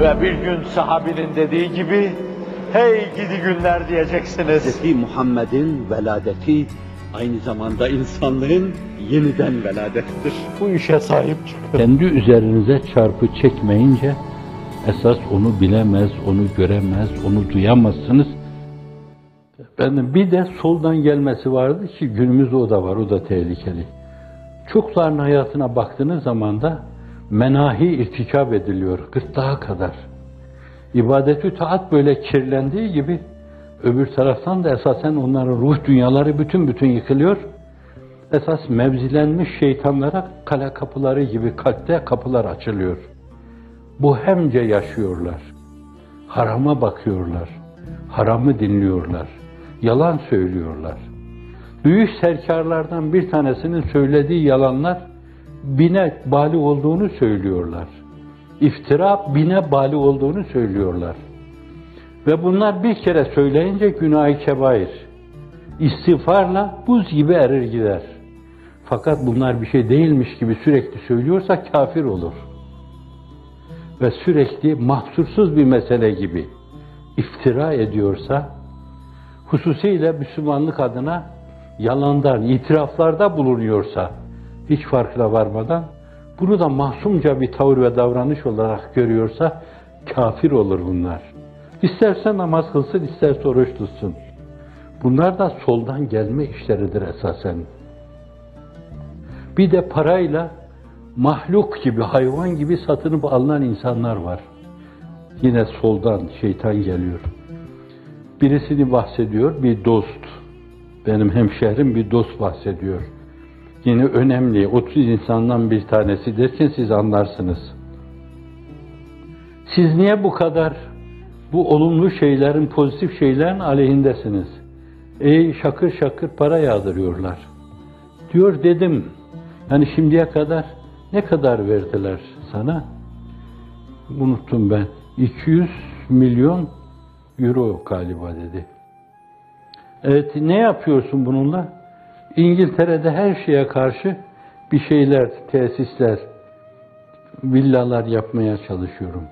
Ve bir gün sahabinin dediği gibi, hey gidi günler diyeceksiniz. Hz. Muhammed'in veladeti aynı zamanda insanlığın yeniden veladettir. Bu işe sahip çıkın. Kendi üzerinize çarpı çekmeyince esas onu bilemez, onu göremez, onu duyamazsınız. Efendim bir de soldan gelmesi vardı ki günümüzde o da var, o da tehlikeli. Çokların hayatına baktığınız zaman da menahi irtikap ediliyor gırtlağa kadar. İbadetü taat böyle kirlendiği gibi öbür taraftan da esasen onların ruh dünyaları bütün bütün yıkılıyor. Esas mevzilenmiş şeytanlara kale kapıları gibi kalpte kapılar açılıyor. Bu hemce yaşıyorlar. Harama bakıyorlar. Haramı dinliyorlar. Yalan söylüyorlar. Büyük serkarlardan bir tanesinin söylediği yalanlar bine bali olduğunu söylüyorlar. İftira bine bali olduğunu söylüyorlar. Ve bunlar bir kere söyleyince günah-ı kebair. İstiğfarla buz gibi erir gider. Fakat bunlar bir şey değilmiş gibi sürekli söylüyorsa kafir olur. Ve sürekli mahsursuz bir mesele gibi iftira ediyorsa, hususiyle Müslümanlık adına yalandan, itiraflarda bulunuyorsa, hiç farkına varmadan, bunu da mahsumca bir tavır ve davranış olarak görüyorsa, kafir olur bunlar. İsterse namaz kılsın, isterse oruç tutsun. Bunlar da soldan gelme işleridir esasen. Bir de parayla mahluk gibi, hayvan gibi satınıp alınan insanlar var. Yine soldan şeytan geliyor. Birisini bahsediyor, bir dost. Benim hemşehrim bir dost bahsediyor. Yine önemli, 30 insandan bir tanesi derken siz anlarsınız. Siz niye bu kadar bu olumlu şeylerin, pozitif şeylerin aleyhindesiniz? Ey şakır şakır para yağdırıyorlar. Diyor dedim, yani şimdiye kadar ne kadar verdiler sana? Unuttum ben. 200 milyon euro galiba dedi. Evet ne yapıyorsun bununla? İngiltere'de her şeye karşı bir şeyler, tesisler, villalar yapmaya çalışıyorum.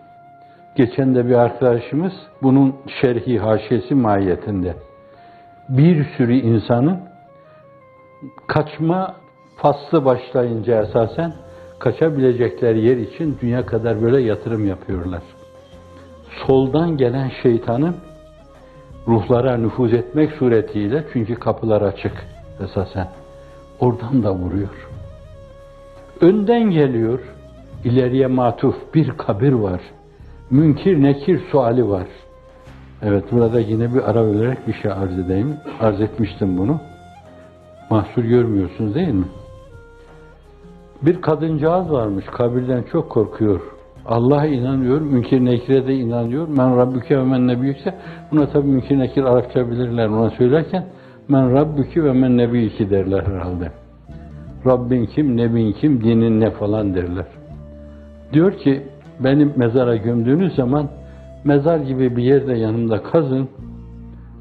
Geçen de bir arkadaşımız bunun şerhi haşiyesi mahiyetinde bir sürü insanın kaçma faslı başlayınca esasen kaçabilecekleri yer için dünya kadar böyle yatırım yapıyorlar. Soldan gelen şeytanın ruhlara nüfuz etmek suretiyle çünkü kapılar açık esasen. Oradan da vuruyor. Önden geliyor, ileriye matuf bir kabir var. Münkir nekir suali var. Evet burada yine bir ara vererek bir şey arz edeyim. Arz etmiştim bunu. Mahsur görmüyorsunuz değil mi? Bir kadıncağız varmış, kabirden çok korkuyor. Allah'a inanıyor, münkir nekire de inanıyor. Men Rabbüke ve men nebiyükse, buna tabi münkir nekir Arapça bilirler ona söylerken, men Rabbüke ve men nebiyüki derler herhalde. Rabbin kim, nebin kim, dinin ne falan derler. Diyor ki, benim mezara gömdüğünüz zaman, mezar gibi bir yerde yanımda kazın,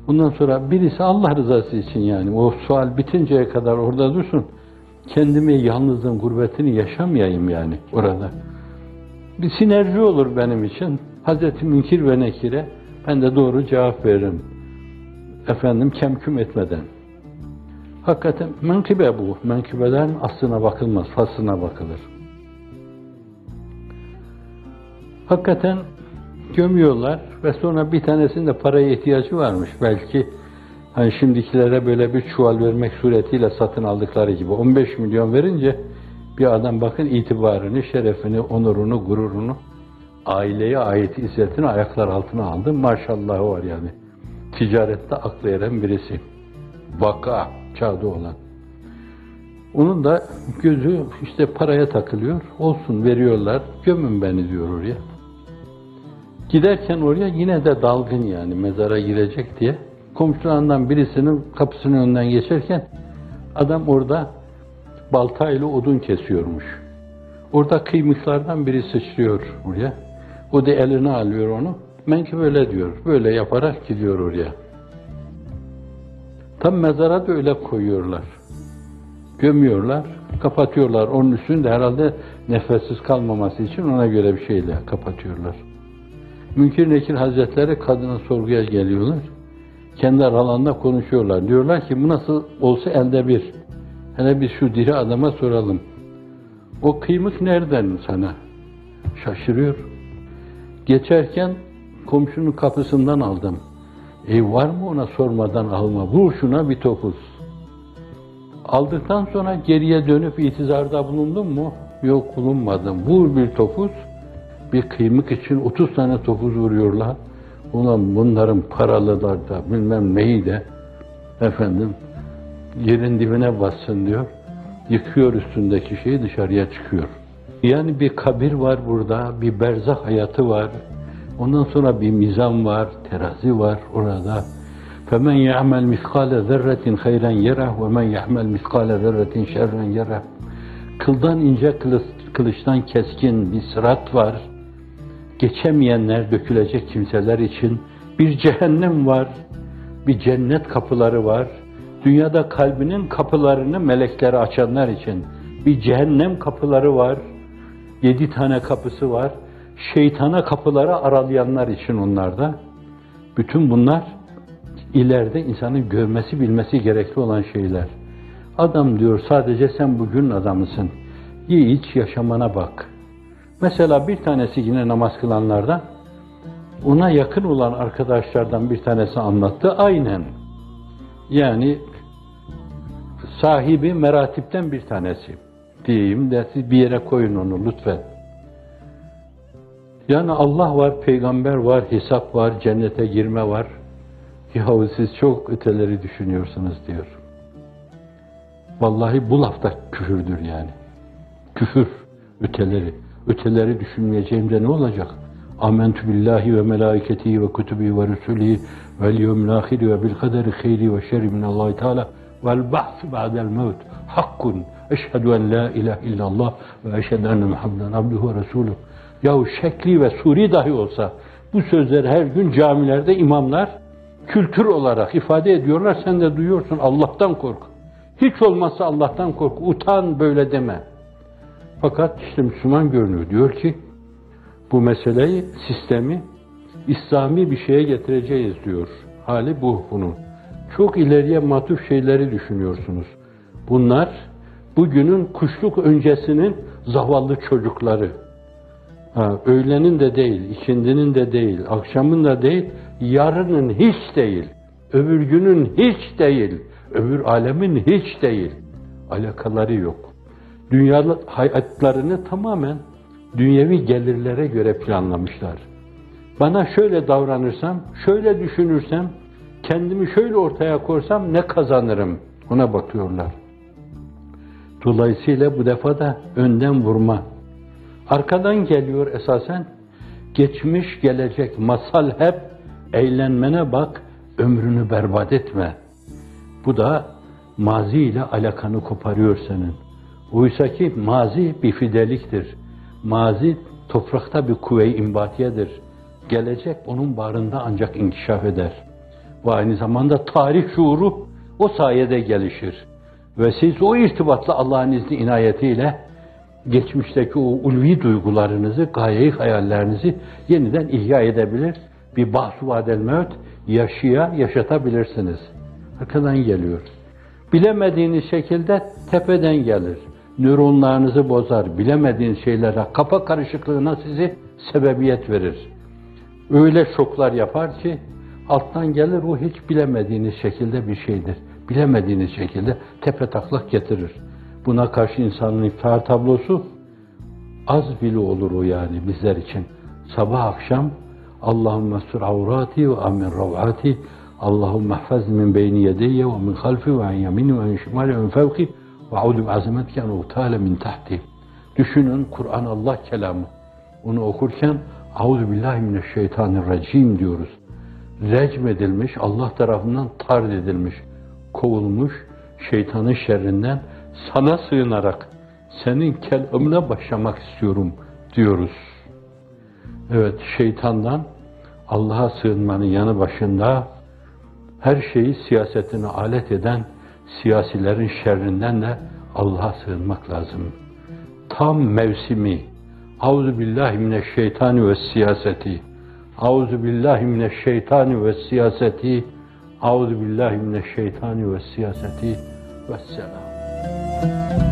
Bundan sonra birisi Allah rızası için yani o sual bitinceye kadar orada dursun. Kendimi yalnızlığın gurbetini yaşamayayım yani orada. Bir sinerji olur benim için. Hazreti Münkir ve Nekir'e ben de doğru cevap veririm. Efendim kemküm etmeden. Hakikaten menkıbe bu. Menkıbelerin aslına bakılmaz, faslına bakılır. Hakikaten gömüyorlar ve sonra bir tanesinde paraya ihtiyacı varmış belki. Hani şimdikilere böyle bir çuval vermek suretiyle satın aldıkları gibi 15 milyon verince bir adam bakın itibarını, şerefini, onurunu, gururunu, aileye ait izzetini ayaklar altına aldı. Maşallah var yani. Ticarette aklı eren birisi. Vaka çağda olan. Onun da gözü işte paraya takılıyor. Olsun veriyorlar. Gömün beni diyor oraya. Giderken oraya yine de dalgın yani mezara girecek diye. Komşularından birisinin kapısının önünden geçerken adam orada baltayla odun kesiyormuş. Orada kıymıklardan biri sıçrıyor oraya. O da eline alıyor onu. Menki böyle diyor. Böyle yaparak gidiyor oraya. Tam mezara da öyle koyuyorlar. Gömüyorlar, kapatıyorlar. Onun üstünde herhalde nefessiz kalmaması için ona göre bir şeyle kapatıyorlar. Münkir Nekir Hazretleri kadına sorguya geliyorlar. Kendi aralarında konuşuyorlar. Diyorlar ki bu nasıl olsa elde bir. Hele biz şu diri adama soralım. O kıymık nereden sana? Şaşırıyor. Geçerken komşunun kapısından aldım. E var mı ona sormadan alma? Vur şuna bir topuz. Aldıktan sonra geriye dönüp itizarda bulundun mu? Yok bulunmadım. Vur bir topuz. Bir kıymık için 30 tane topuz vuruyorlar. Ulan bunların paralılar da bilmem neyi de efendim yerin dibine bassın diyor. Yıkıyor üstündeki şeyi dışarıya çıkıyor. Yani bir kabir var burada, bir berzah hayatı var. Ondan sonra bir mizan var, terazi var orada. فَمَنْ يَعْمَلْ مِثْقَالَ ذَرَّةٍ خَيْرًا يَرَهُ وَمَنْ يَعْمَلْ مِثْقَالَ ذَرَّةٍ شَرًّا يَرَهُ Kıldan ince, kılıç, kılıçtan keskin bir sırat var. Geçemeyenler, dökülecek kimseler için bir cehennem var, bir cennet kapıları var. Dünyada kalbinin kapılarını meleklere açanlar için bir cehennem kapıları var. Yedi tane kapısı var. Şeytana kapıları aralayanlar için onlarda. Bütün bunlar ileride insanın görmesi bilmesi gerekli olan şeyler. Adam diyor sadece sen bugün adamısın. Ye iç yaşamana bak. Mesela bir tanesi yine namaz kılanlardan ona yakın olan arkadaşlardan bir tanesi anlattı. Aynen. Yani sahibi meratipten bir tanesi diyeyim de siz bir yere koyun onu lütfen. Yani Allah var, peygamber var, hesap var, cennete girme var. Yahu siz çok öteleri düşünüyorsunuz diyor. Vallahi bu lafta küfürdür yani. Küfür, öteleri. Öteleri düşünmeyeceğimde ne olacak? Amentü billahi ve melaiketihi ve kutubi ve rusulihi vel yevmil ahiri ve bil kaderi kheyri ve şerri minallahi teala vel ba'su ba'del mevt hakkun eşhedü en la ilahe illallah ve eşhedü enne Muhammeden abduhu ve resuluhu. Yahu şekli ve suri dahi olsa bu sözleri her gün camilerde imamlar kültür olarak ifade ediyorlar. Sen de duyuyorsun Allah'tan kork. Hiç olmazsa Allah'tan kork. Utan böyle deme. Fakat işte Müslüman görünüyor. Diyor ki bu meseleyi, sistemi İslami bir şeye getireceğiz diyor. Hali bu bunun. Çok ileriye matuf şeyleri düşünüyorsunuz. Bunlar bugünün kuşluk öncesinin zavallı çocukları. Ha, öğlenin de değil, ikindinin de değil, akşamın da değil, yarının hiç değil, öbür günün hiç değil, öbür alemin hiç değil. Alakaları yok. Dünya hayatlarını tamamen dünyevi gelirlere göre planlamışlar. Bana şöyle davranırsam, şöyle düşünürsem, kendimi şöyle ortaya koysam ne kazanırım? Ona bakıyorlar. Dolayısıyla bu defa da önden vurma. Arkadan geliyor esasen. Geçmiş gelecek masal hep eğlenmene bak, ömrünü berbat etme. Bu da mazi ile alakanı koparıyor senin. Oysa ki mazi bir fideliktir. Mazi toprakta bir kuvve-i imbatiyedir. Gelecek onun bağrında ancak inkişaf eder. Ve aynı zamanda tarih şuuru o sayede gelişir. Ve siz o irtibatla Allah'ın izni inayetiyle geçmişteki o ulvi duygularınızı, gayeyi hayallerinizi yeniden ihya edebilir. Bir bahsu vadel mevt yaşaya yaşatabilirsiniz. Arkadan geliyor. Bilemediğiniz şekilde tepeden gelir. Nöronlarınızı bozar. Bilemediğiniz şeylere, kafa karışıklığına sizi sebebiyet verir. Öyle şoklar yapar ki alttan gelir o hiç bilemediğiniz şekilde bir şeydir. Bilemediğiniz şekilde tepe taklak getirir. Buna karşı insanın iftihar tablosu az bile olur o yani bizler için. Sabah akşam Allahümme sur avrati ve amin ravati Allahümme hfaz min beyni yedeyye ve min halfi ve an yamini ve an şimali ve min fevki ve audu azametke en utale min tahti. Düşünün Kur'an Allah kelamı. Onu okurken Auzu billahi mineşşeytanirracim diyoruz. Recm edilmiş, Allah tarafından tard edilmiş, kovulmuş şeytanın şerrinden sana sığınarak senin kelamına başlamak istiyorum diyoruz. Evet şeytandan Allah'a sığınmanın yanı başında her şeyi siyasetine alet eden siyasilerin şerrinden de Allah'a sığınmak lazım. Tam mevsimi Auzu billahi mineşşeytani ve siyaseti Auzu billahi mineşşeytani ve siyaseti. Auzu billahi mineşşeytani ve siyaseti. Vesselam. Thank you.